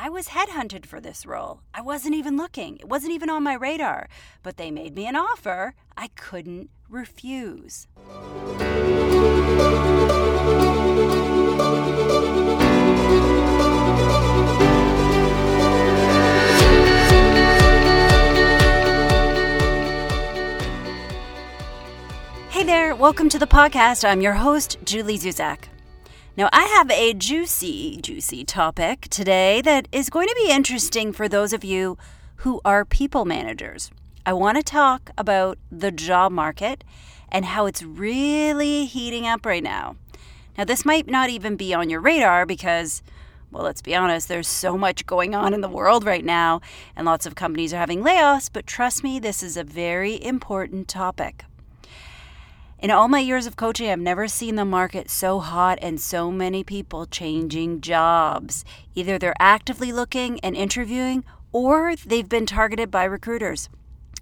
I was headhunted for this role. I wasn't even looking, it wasn't even on my radar, but they made me an offer I couldn't refuse. Hey there, welcome to the podcast. I'm your host, Julie Zuzak. Now, I have a juicy, juicy topic today that is going to be interesting for those of you who are people managers. I want to talk about the job market and how it's really heating up right now. Now, this might not even be on your radar because, well, let's be honest, there's so much going on in the world right now, and lots of companies are having layoffs, but trust me, this is a very important topic. In all my years of coaching, I've never seen the market so hot and so many people changing jobs. Either they're actively looking and interviewing, or they've been targeted by recruiters.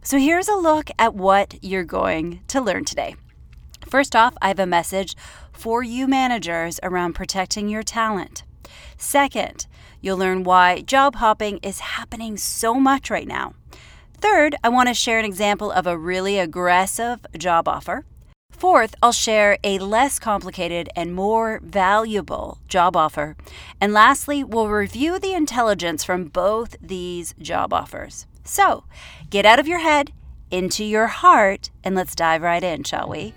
So here's a look at what you're going to learn today. First off, I have a message for you managers around protecting your talent. Second, you'll learn why job hopping is happening so much right now. Third, I want to share an example of a really aggressive job offer. Fourth, I'll share a less complicated and more valuable job offer. And lastly, we'll review the intelligence from both these job offers. So get out of your head, into your heart, and let's dive right in, shall we?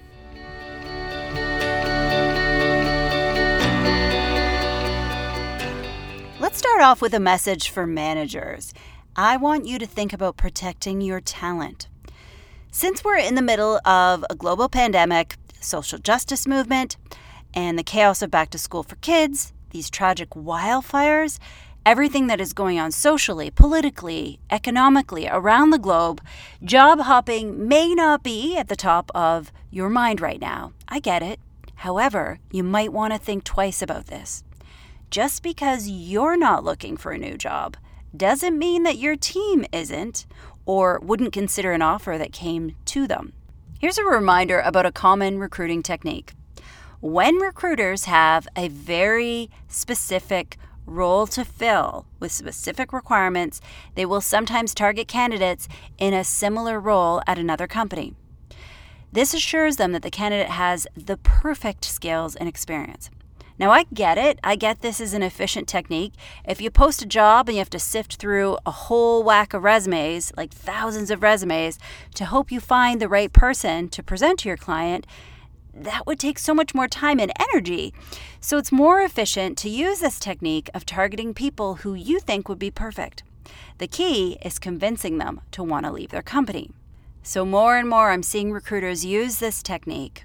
Let's start off with a message for managers. I want you to think about protecting your talent. Since we're in the middle of a global pandemic, social justice movement, and the chaos of back to school for kids, these tragic wildfires, everything that is going on socially, politically, economically around the globe, job hopping may not be at the top of your mind right now. I get it. However, you might want to think twice about this. Just because you're not looking for a new job doesn't mean that your team isn't or wouldn't consider an offer that came to them. Here's a reminder about a common recruiting technique. When recruiters have a very specific role to fill with specific requirements, they will sometimes target candidates in a similar role at another company. This assures them that the candidate has the perfect skills and experience. Now, I get it. I get this is an efficient technique. If you post a job and you have to sift through a whole whack of resumes, like thousands of resumes, to hope you find the right person to present to your client, that would take so much more time and energy. So it's more efficient to use this technique of targeting people who you think would be perfect. The key is convincing them to want to leave their company. So, more and more, I'm seeing recruiters use this technique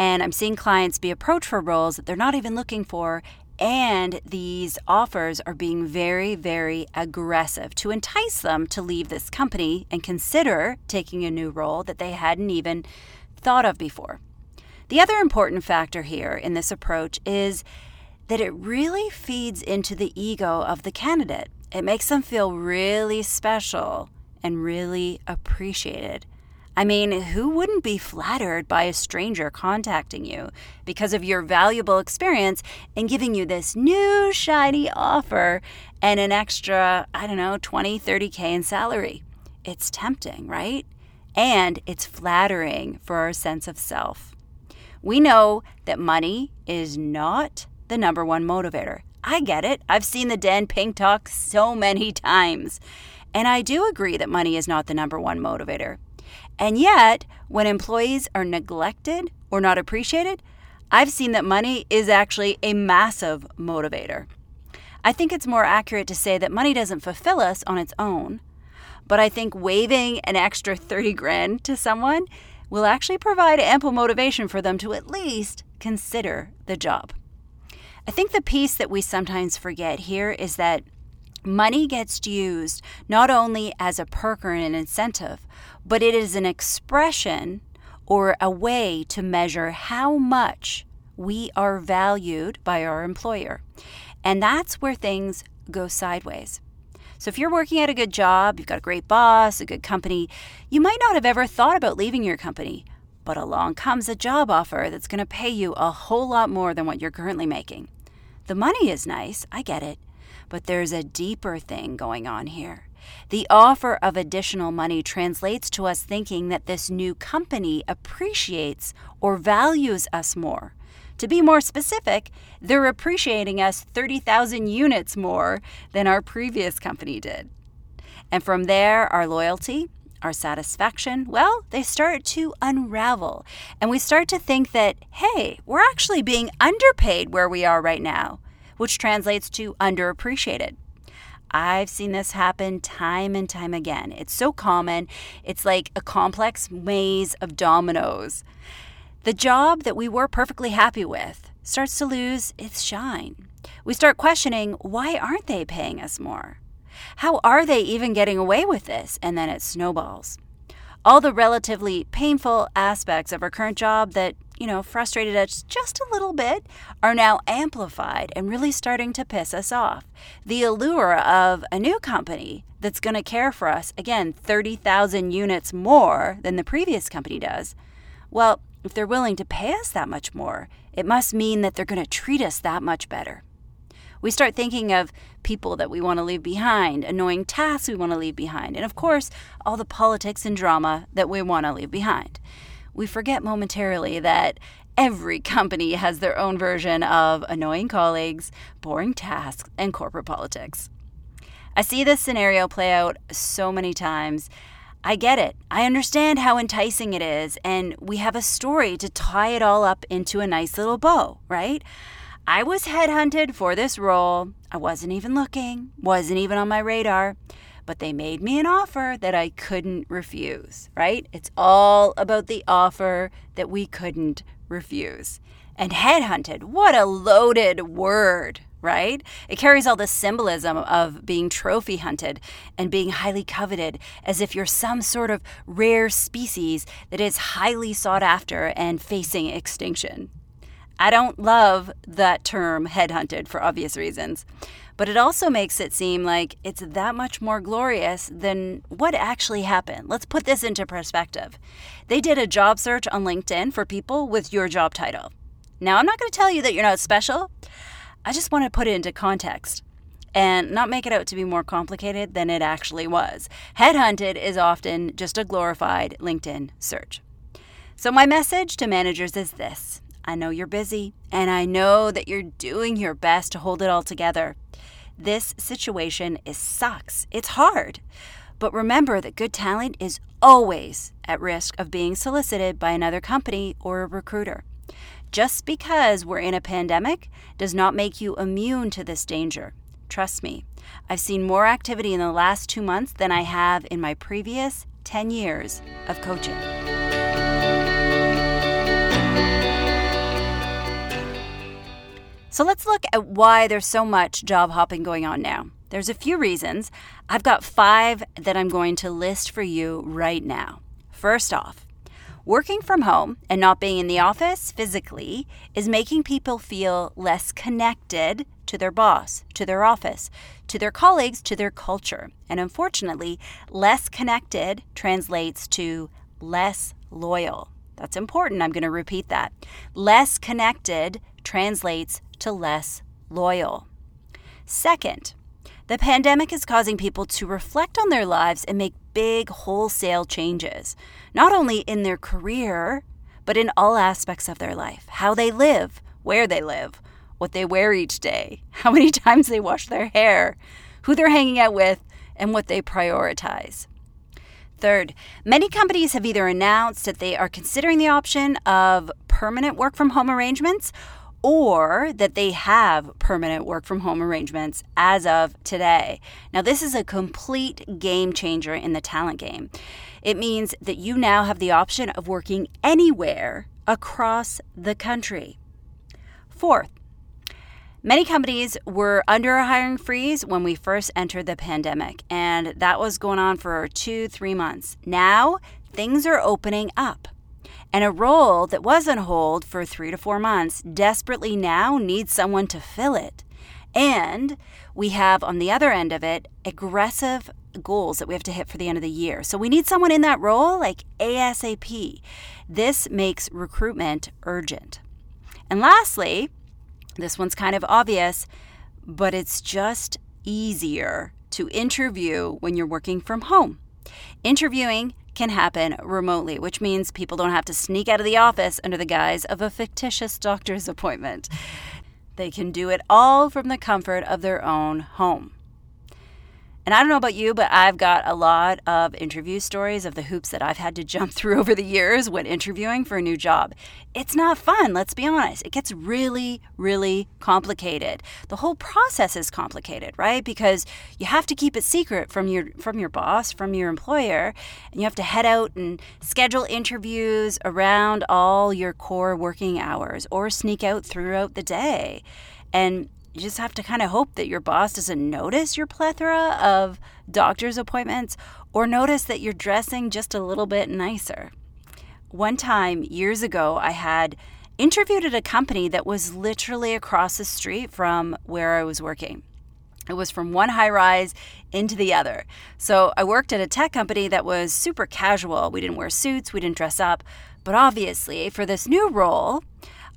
and I'm seeing clients be approached for roles that they're not even looking for. And these offers are being very, very aggressive to entice them to leave this company and consider taking a new role that they hadn't even thought of before. The other important factor here in this approach is that it really feeds into the ego of the candidate. It makes them feel really special and really appreciated. I mean, who wouldn't be flattered by a stranger contacting you because of your valuable experience and giving you this new shiny offer and an extra, I don't know, 20, 30K in salary? It's tempting, right? And it's flattering for our sense of self. We know that money is not the number one motivator. I get it. I've seen the Dan Pink talk so many times. And I do agree that money is not the number one motivator. And yet, when employees are neglected or not appreciated, I've seen that money is actually a massive motivator. I think it's more accurate to say that money doesn't fulfill us on its own, but I think waving an extra 30 grand to someone will actually provide ample motivation for them to at least consider the job. I think the piece that we sometimes forget here is that money gets used not only as a perk or an incentive, but it is an expression or a way to measure how much we are valued by our employer. And that's where things go sideways. So, if you're working at a good job, you've got a great boss, a good company, you might not have ever thought about leaving your company, but along comes a job offer that's going to pay you a whole lot more than what you're currently making. The money is nice, I get it, But there's a deeper thing going on here. The offer of additional money translates to us thinking that this new company appreciates or values us more. To be more specific, they're appreciating us 30,000 units more than our previous company did. And from there, our loyalty, our satisfaction, well, they start to unravel. And we start to think that, hey, we're actually being underpaid where we are right now, which translates to underappreciated. I've seen this happen time and time again. It's so common, it's like a complex maze of dominoes. The job that we were perfectly happy with starts to lose its shine. We start questioning why aren't they paying us more? How are they even getting away with this? And then it snowballs. All the relatively painful aspects of our current job that, you know, frustrated us just a little bit are now amplified and really starting to piss us off. The allure of a new company that's going to care for us, again, 30,000 units more than the previous company does, well, if they're willing to pay us that much more, it must mean that they're going to treat us that much better. We start thinking of people that we want to leave behind, annoying tasks we want to leave behind, and of course, all the politics and drama that we want to leave behind. We forget momentarily that every company has their own version of annoying colleagues, boring tasks, and corporate politics. I see this scenario play out so many times. I get it. I understand how enticing it is, and we have a story to tie it all up into a nice little bow, right? I was headhunted for this role. I wasn't even looking, wasn't even on my radar, but they made me an offer that I couldn't refuse, right? It's all about the offer that we couldn't refuse. And headhunted, what a loaded word, right? It carries all the symbolism of being trophy hunted and being highly coveted, as if you're some sort of rare species that is highly sought after and facing extinction. I don't love that term headhunted for obvious reasons, but it also makes it seem like it's that much more glorious than what actually happened. Let's put this into perspective. They did a job search on LinkedIn for people with your job title. Now, I'm not going to tell you that you're not special. I just want to put it into context and not make it out to be more complicated than it actually was. Headhunted is often just a glorified LinkedIn search. So, my message to managers is this I know you're busy, and I know that you're doing your best to hold it all together. This situation is sucks. It's hard. But remember that good talent is always at risk of being solicited by another company or a recruiter. Just because we're in a pandemic does not make you immune to this danger. Trust me, I've seen more activity in the last two months than I have in my previous 10 years of coaching. So let's look at why there's so much job hopping going on now. There's a few reasons. I've got five that I'm going to list for you right now. First off, working from home and not being in the office physically is making people feel less connected to their boss, to their office, to their colleagues, to their culture. And unfortunately, less connected translates to less loyal. That's important. I'm going to repeat that. Less connected translates to less loyal. Second, the pandemic is causing people to reflect on their lives and make big wholesale changes, not only in their career, but in all aspects of their life how they live, where they live, what they wear each day, how many times they wash their hair, who they're hanging out with, and what they prioritize. Third, many companies have either announced that they are considering the option of permanent work from home arrangements or that they have permanent work from home arrangements as of today. Now, this is a complete game changer in the talent game. It means that you now have the option of working anywhere across the country. Fourth, Many companies were under a hiring freeze when we first entered the pandemic, and that was going on for two, three months. Now, things are opening up. And a role that was on hold for three to four months desperately now needs someone to fill it. And we have on the other end of it aggressive goals that we have to hit for the end of the year. So we need someone in that role like ASAP. This makes recruitment urgent. And lastly, this one's kind of obvious, but it's just easier to interview when you're working from home. Interviewing can happen remotely, which means people don't have to sneak out of the office under the guise of a fictitious doctor's appointment. They can do it all from the comfort of their own home. And I don't know about you, but I've got a lot of interview stories of the hoops that I've had to jump through over the years when interviewing for a new job. It's not fun, let's be honest. It gets really, really complicated. The whole process is complicated, right? Because you have to keep it secret from your from your boss, from your employer, and you have to head out and schedule interviews around all your core working hours or sneak out throughout the day. And you just have to kind of hope that your boss doesn't notice your plethora of doctor's appointments or notice that you're dressing just a little bit nicer. One time, years ago, I had interviewed at a company that was literally across the street from where I was working. It was from one high rise into the other. So I worked at a tech company that was super casual. We didn't wear suits, we didn't dress up. But obviously, for this new role,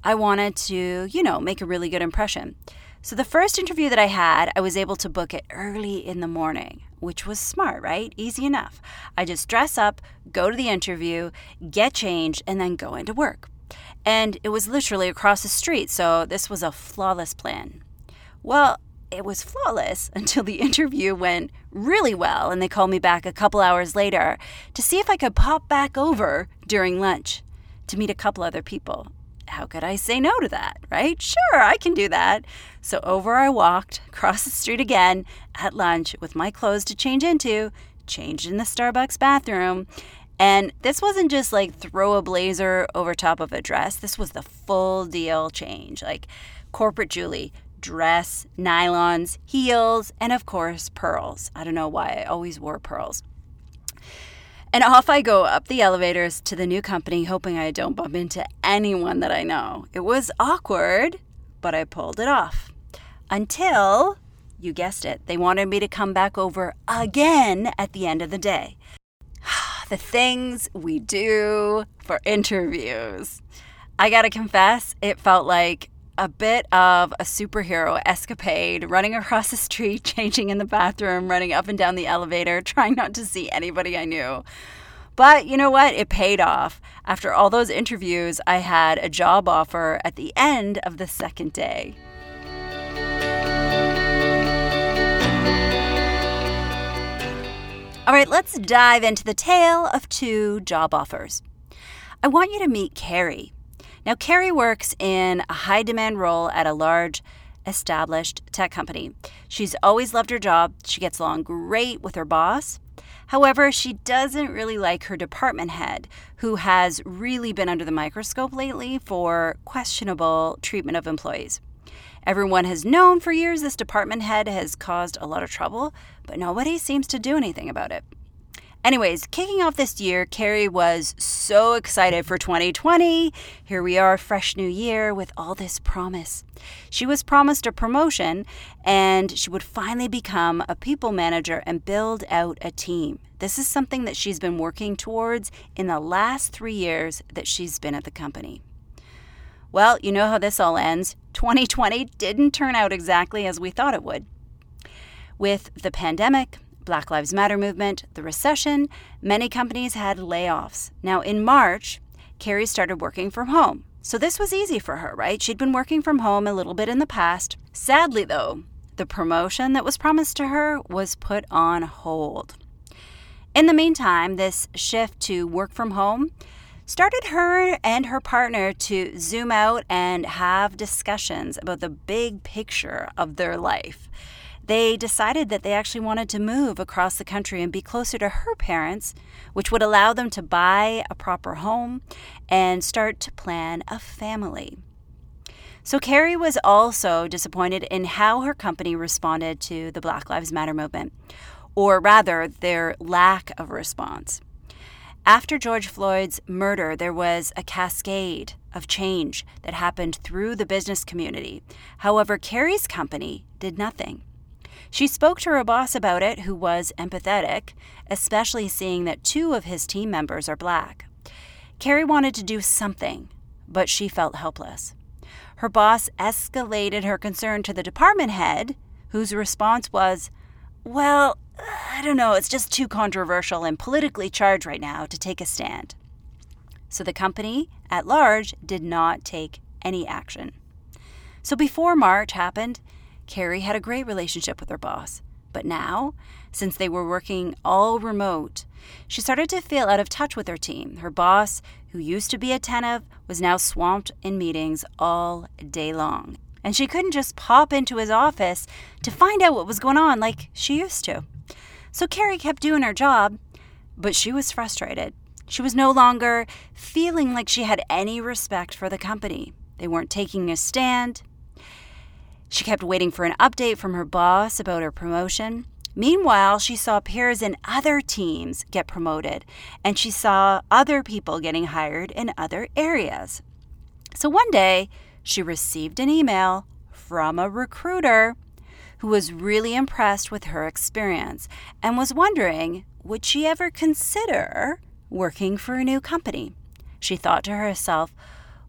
I wanted to, you know, make a really good impression. So, the first interview that I had, I was able to book it early in the morning, which was smart, right? Easy enough. I just dress up, go to the interview, get changed, and then go into work. And it was literally across the street, so this was a flawless plan. Well, it was flawless until the interview went really well, and they called me back a couple hours later to see if I could pop back over during lunch to meet a couple other people how could I say no to that, right? Sure, I can do that. So over I walked, across the street again at lunch with my clothes to change into, changed in the Starbucks bathroom. And this wasn't just like throw a blazer over top of a dress. This was the full deal change. Like corporate Julie, dress, nylons, heels, and of course, pearls. I don't know why I always wore pearls. And off I go up the elevators to the new company, hoping I don't bump into anyone that I know. It was awkward, but I pulled it off. Until, you guessed it, they wanted me to come back over again at the end of the day. the things we do for interviews. I gotta confess, it felt like a bit of a superhero escapade, running across the street, changing in the bathroom, running up and down the elevator, trying not to see anybody I knew. But you know what? It paid off. After all those interviews, I had a job offer at the end of the second day. All right, let's dive into the tale of two job offers. I want you to meet Carrie. Now, Carrie works in a high demand role at a large established tech company. She's always loved her job. She gets along great with her boss. However, she doesn't really like her department head, who has really been under the microscope lately for questionable treatment of employees. Everyone has known for years this department head has caused a lot of trouble, but nobody seems to do anything about it. Anyways, kicking off this year, Carrie was so excited for 2020. Here we are, fresh new year with all this promise. She was promised a promotion and she would finally become a people manager and build out a team. This is something that she's been working towards in the last three years that she's been at the company. Well, you know how this all ends. 2020 didn't turn out exactly as we thought it would. With the pandemic, Black Lives Matter movement, the recession, many companies had layoffs. Now, in March, Carrie started working from home. So this was easy for her, right? She'd been working from home a little bit in the past. Sadly, though, the promotion that was promised to her was put on hold. In the meantime, this shift to work from home started her and her partner to zoom out and have discussions about the big picture of their life they decided that they actually wanted to move across the country and be closer to her parents, which would allow them to buy a proper home and start to plan a family. So, Carrie was also disappointed in how her company responded to the Black Lives Matter movement, or rather, their lack of response. After George Floyd's murder, there was a cascade of change that happened through the business community. However, Carrie's company did nothing. She spoke to her boss about it, who was empathetic, especially seeing that two of his team members are black. Carrie wanted to do something, but she felt helpless. her boss escalated her concern to the department head, whose response was, Well, I don't know, it's just too controversial and politically charged right now to take a stand. So the company at large did not take any action. So before March happened, Carrie had a great relationship with her boss. But now, since they were working all remote, she started to feel out of touch with her team. Her boss, who used to be attentive, was now swamped in meetings all day long. And she couldn't just pop into his office to find out what was going on like she used to. So Carrie kept doing her job, but she was frustrated. She was no longer feeling like she had any respect for the company. They weren't taking a stand. She kept waiting for an update from her boss about her promotion. Meanwhile, she saw peers in other teams get promoted, and she saw other people getting hired in other areas. So one day, she received an email from a recruiter who was really impressed with her experience and was wondering would she ever consider working for a new company? She thought to herself,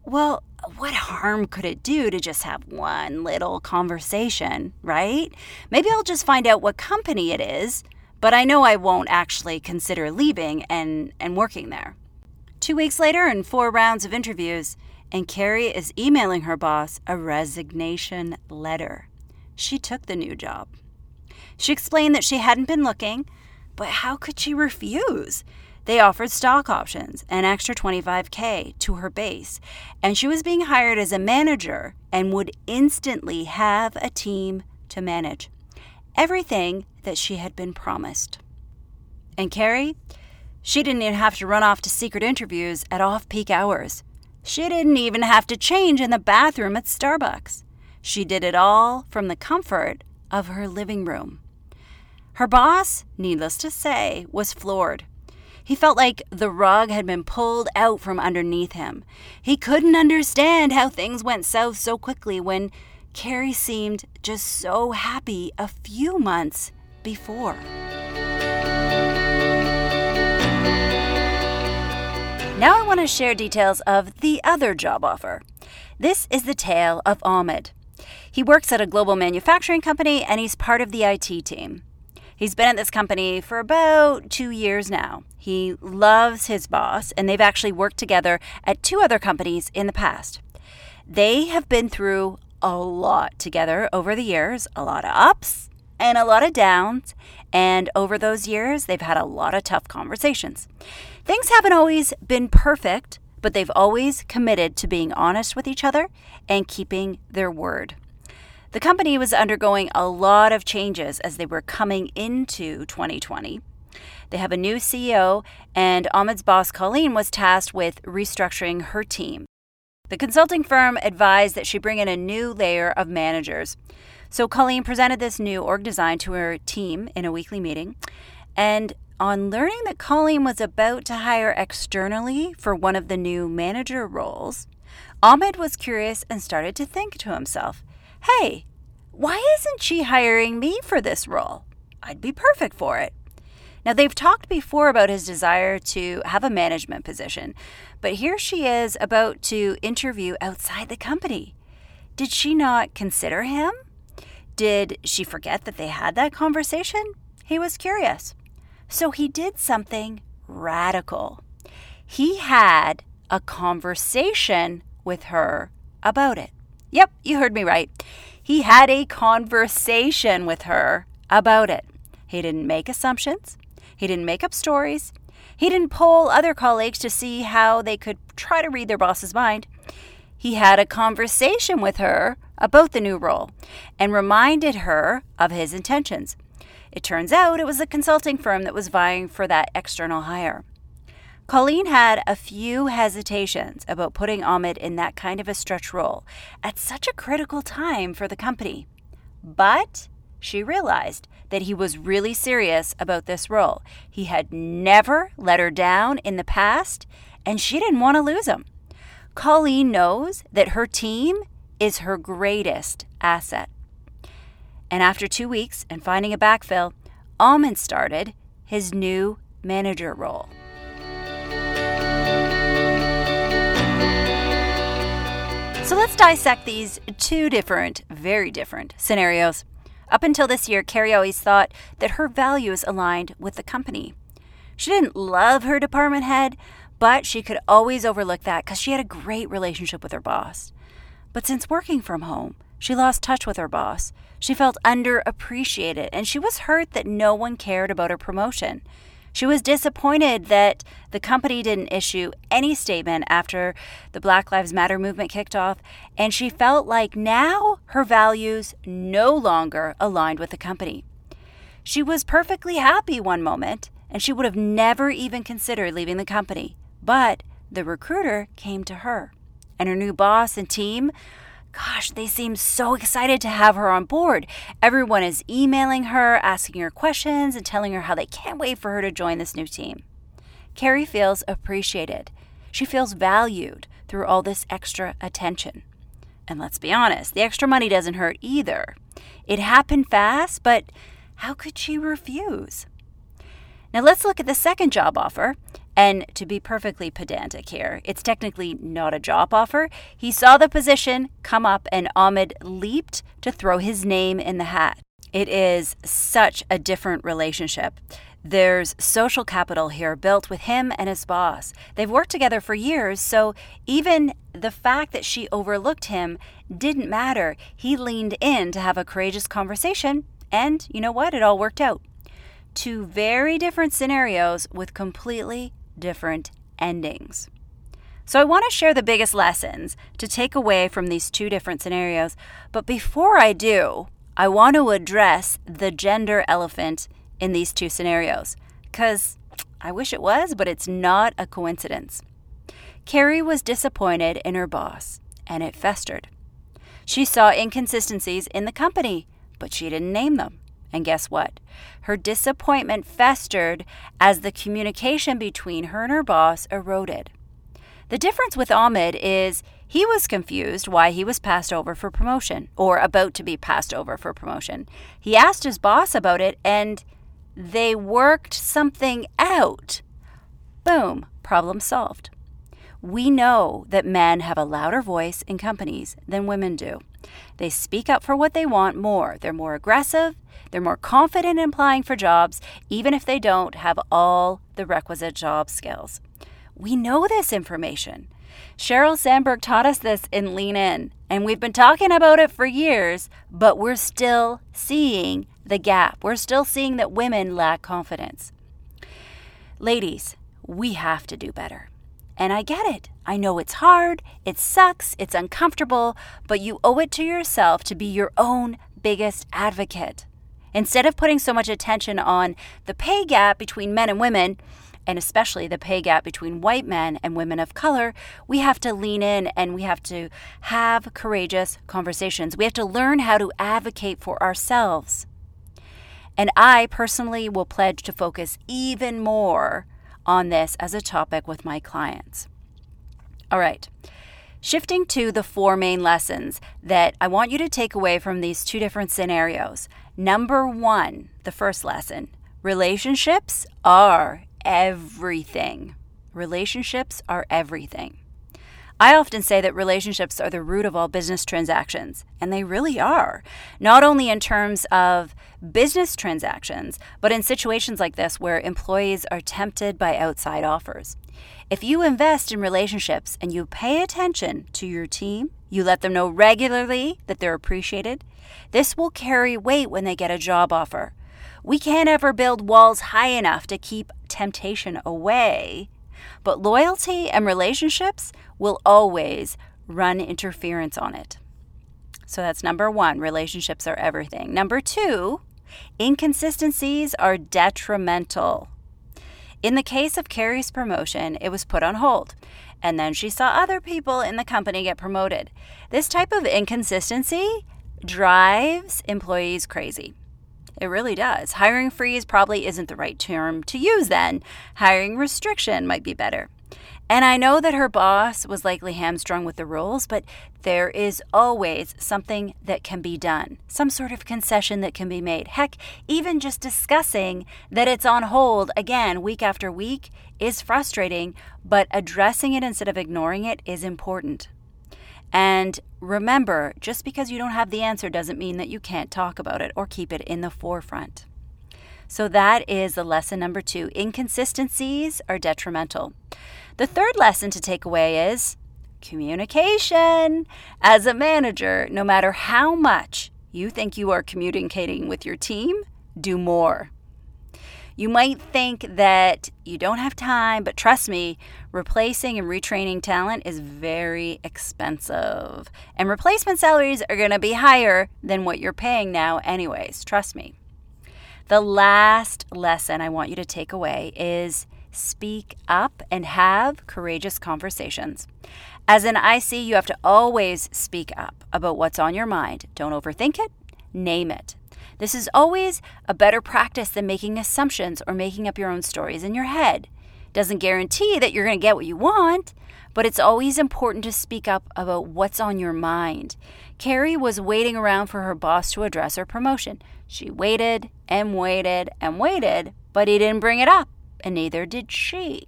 well, what harm could it do to just have one little conversation, right? Maybe I'll just find out what company it is, but I know I won't actually consider leaving and, and working there. Two weeks later, and four rounds of interviews, and Carrie is emailing her boss a resignation letter. She took the new job. She explained that she hadn't been looking, but how could she refuse? They offered stock options, an extra 25K to her base, and she was being hired as a manager and would instantly have a team to manage. Everything that she had been promised. And Carrie, she didn't even have to run off to secret interviews at off peak hours. She didn't even have to change in the bathroom at Starbucks. She did it all from the comfort of her living room. Her boss, needless to say, was floored. He felt like the rug had been pulled out from underneath him. He couldn't understand how things went south so quickly when Carrie seemed just so happy a few months before. Now I want to share details of the other job offer. This is the tale of Ahmed. He works at a global manufacturing company and he's part of the IT team. He's been at this company for about two years now. He loves his boss, and they've actually worked together at two other companies in the past. They have been through a lot together over the years, a lot of ups and a lot of downs. And over those years, they've had a lot of tough conversations. Things haven't always been perfect, but they've always committed to being honest with each other and keeping their word. The company was undergoing a lot of changes as they were coming into 2020. They have a new CEO, and Ahmed's boss, Colleen, was tasked with restructuring her team. The consulting firm advised that she bring in a new layer of managers. So Colleen presented this new org design to her team in a weekly meeting. And on learning that Colleen was about to hire externally for one of the new manager roles, Ahmed was curious and started to think to himself, hey, why isn't she hiring me for this role? I'd be perfect for it. Now, they've talked before about his desire to have a management position, but here she is about to interview outside the company. Did she not consider him? Did she forget that they had that conversation? He was curious. So he did something radical. He had a conversation with her about it. Yep, you heard me right. He had a conversation with her about it. He didn't make assumptions, he didn't make up stories, he didn't poll other colleagues to see how they could try to read their boss's mind. He had a conversation with her about the new role and reminded her of his intentions. It turns out it was a consulting firm that was vying for that external hire. Colleen had a few hesitations about putting Ahmed in that kind of a stretch role at such a critical time for the company. But she realized that he was really serious about this role. He had never let her down in the past, and she didn't want to lose him. Colleen knows that her team is her greatest asset. And after two weeks and finding a backfill, Ahmed started his new manager role. So let's dissect these two different, very different scenarios. Up until this year, Carrie always thought that her values aligned with the company. She didn't love her department head, but she could always overlook that because she had a great relationship with her boss. But since working from home, she lost touch with her boss. She felt underappreciated, and she was hurt that no one cared about her promotion. She was disappointed that the company didn't issue any statement after the Black Lives Matter movement kicked off, and she felt like now her values no longer aligned with the company. She was perfectly happy one moment, and she would have never even considered leaving the company. But the recruiter came to her, and her new boss and team Gosh, they seem so excited to have her on board. Everyone is emailing her, asking her questions, and telling her how they can't wait for her to join this new team. Carrie feels appreciated. She feels valued through all this extra attention. And let's be honest, the extra money doesn't hurt either. It happened fast, but how could she refuse? Now let's look at the second job offer. And to be perfectly pedantic here, it's technically not a job offer. He saw the position come up and Ahmed leaped to throw his name in the hat. It is such a different relationship. There's social capital here built with him and his boss. They've worked together for years, so even the fact that she overlooked him didn't matter. He leaned in to have a courageous conversation, and you know what? It all worked out two very different scenarios with completely different endings. So, I want to share the biggest lessons to take away from these two different scenarios. But before I do, I want to address the gender elephant in these two scenarios. Because I wish it was, but it's not a coincidence. Carrie was disappointed in her boss, and it festered. She saw inconsistencies in the company, but she didn't name them. And guess what? Her disappointment festered as the communication between her and her boss eroded. The difference with Ahmed is he was confused why he was passed over for promotion or about to be passed over for promotion. He asked his boss about it and they worked something out. Boom, problem solved. We know that men have a louder voice in companies than women do. They speak up for what they want more. They're more aggressive, they're more confident in applying for jobs, even if they don't have all the requisite job skills. We know this information. Sheryl Sandberg taught us this in Lean In, and we've been talking about it for years, but we're still seeing the gap. We're still seeing that women lack confidence. Ladies, we have to do better. And I get it. I know it's hard, it sucks, it's uncomfortable, but you owe it to yourself to be your own biggest advocate. Instead of putting so much attention on the pay gap between men and women, and especially the pay gap between white men and women of color, we have to lean in and we have to have courageous conversations. We have to learn how to advocate for ourselves. And I personally will pledge to focus even more on this as a topic with my clients. All right. Shifting to the four main lessons that I want you to take away from these two different scenarios. Number one, the first lesson relationships are everything. Relationships are everything. I often say that relationships are the root of all business transactions, and they really are. Not only in terms of business transactions, but in situations like this where employees are tempted by outside offers. If you invest in relationships and you pay attention to your team, you let them know regularly that they're appreciated, this will carry weight when they get a job offer. We can't ever build walls high enough to keep temptation away, but loyalty and relationships will always run interference on it. So that's number one relationships are everything. Number two, inconsistencies are detrimental. In the case of Carrie's promotion, it was put on hold, and then she saw other people in the company get promoted. This type of inconsistency drives employees crazy. It really does. Hiring freeze probably isn't the right term to use then. Hiring restriction might be better. And I know that her boss was likely hamstrung with the rules, but there is always something that can be done, some sort of concession that can be made. Heck, even just discussing that it's on hold again week after week is frustrating, but addressing it instead of ignoring it is important. And remember, just because you don't have the answer doesn't mean that you can't talk about it or keep it in the forefront. So that is the lesson number two. Inconsistencies are detrimental. The third lesson to take away is communication. As a manager, no matter how much you think you are communicating with your team, do more. You might think that you don't have time, but trust me, replacing and retraining talent is very expensive. And replacement salaries are going to be higher than what you're paying now, anyways. Trust me. The last lesson I want you to take away is speak up and have courageous conversations. As an IC, you have to always speak up about what's on your mind. Don't overthink it, name it. This is always a better practice than making assumptions or making up your own stories in your head. Doesn't guarantee that you're going to get what you want, but it's always important to speak up about what's on your mind. Carrie was waiting around for her boss to address her promotion. She waited and waited and waited, but he didn't bring it up, and neither did she.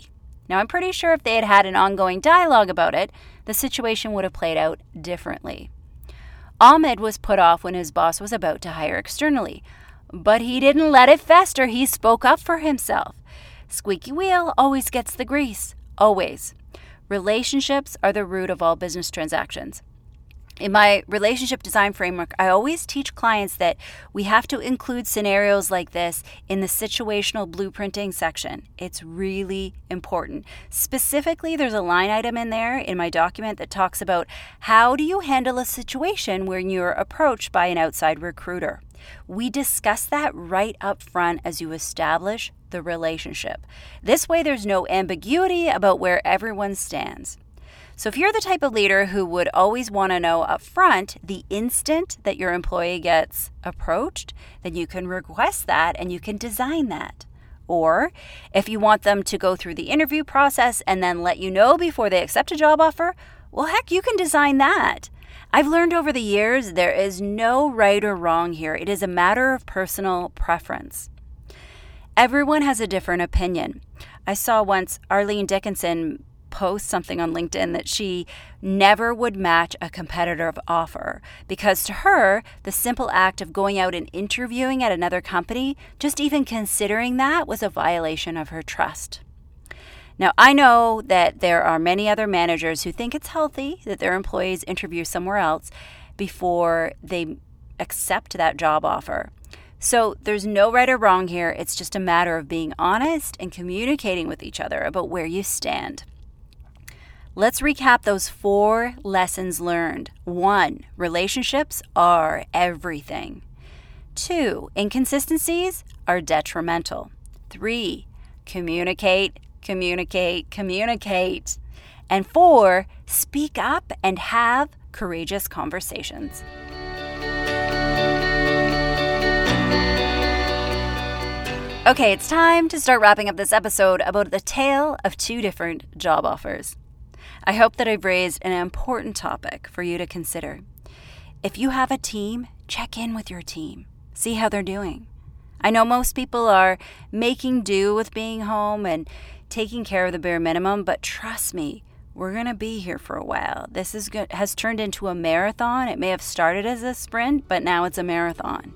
Now, I'm pretty sure if they had had an ongoing dialogue about it, the situation would have played out differently. Ahmed was put off when his boss was about to hire externally, but he didn't let it fester. He spoke up for himself. Squeaky wheel always gets the grease, always. Relationships are the root of all business transactions. In my relationship design framework, I always teach clients that we have to include scenarios like this in the situational blueprinting section. It's really important. Specifically, there's a line item in there in my document that talks about how do you handle a situation when you're approached by an outside recruiter. We discuss that right up front as you establish the relationship. This way, there's no ambiguity about where everyone stands. So, if you're the type of leader who would always want to know up front the instant that your employee gets approached, then you can request that and you can design that. Or if you want them to go through the interview process and then let you know before they accept a job offer, well, heck, you can design that. I've learned over the years there is no right or wrong here. It is a matter of personal preference. Everyone has a different opinion. I saw once Arlene Dickinson post something on LinkedIn that she never would match a competitive offer because to her, the simple act of going out and interviewing at another company, just even considering that was a violation of her trust. Now, I know that there are many other managers who think it's healthy that their employees interview somewhere else before they accept that job offer. So there's no right or wrong here. It's just a matter of being honest and communicating with each other about where you stand. Let's recap those four lessons learned. One, relationships are everything. Two, inconsistencies are detrimental. Three, communicate, communicate, communicate. And four, speak up and have courageous conversations. Okay, it's time to start wrapping up this episode about the tale of two different job offers. I hope that I've raised an important topic for you to consider. If you have a team, check in with your team, see how they're doing. I know most people are making do with being home and taking care of the bare minimum, but trust me, we're going to be here for a while. This is good, has turned into a marathon. It may have started as a sprint, but now it's a marathon.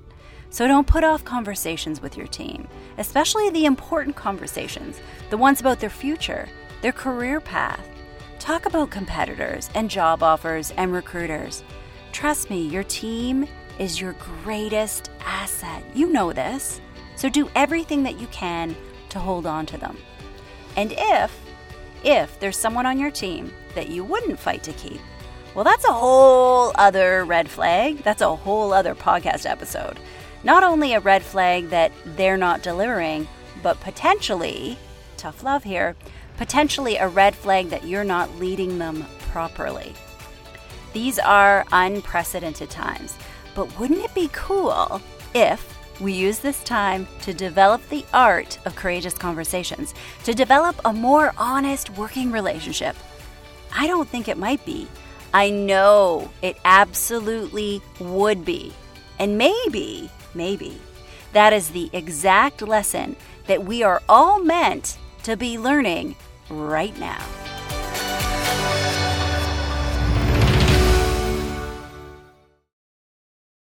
So don't put off conversations with your team, especially the important conversations, the ones about their future, their career path, Talk about competitors and job offers and recruiters. Trust me, your team is your greatest asset. You know this. So do everything that you can to hold on to them. And if if there's someone on your team that you wouldn't fight to keep, well, that's a whole other red flag. That's a whole other podcast episode. Not only a red flag that they're not delivering, but potentially, tough love here, potentially a red flag that you're not leading them properly. These are unprecedented times, but wouldn't it be cool if we use this time to develop the art of courageous conversations, to develop a more honest working relationship? I don't think it might be. I know it absolutely would be. And maybe, maybe, that is the exact lesson that we are all meant to be learning right now.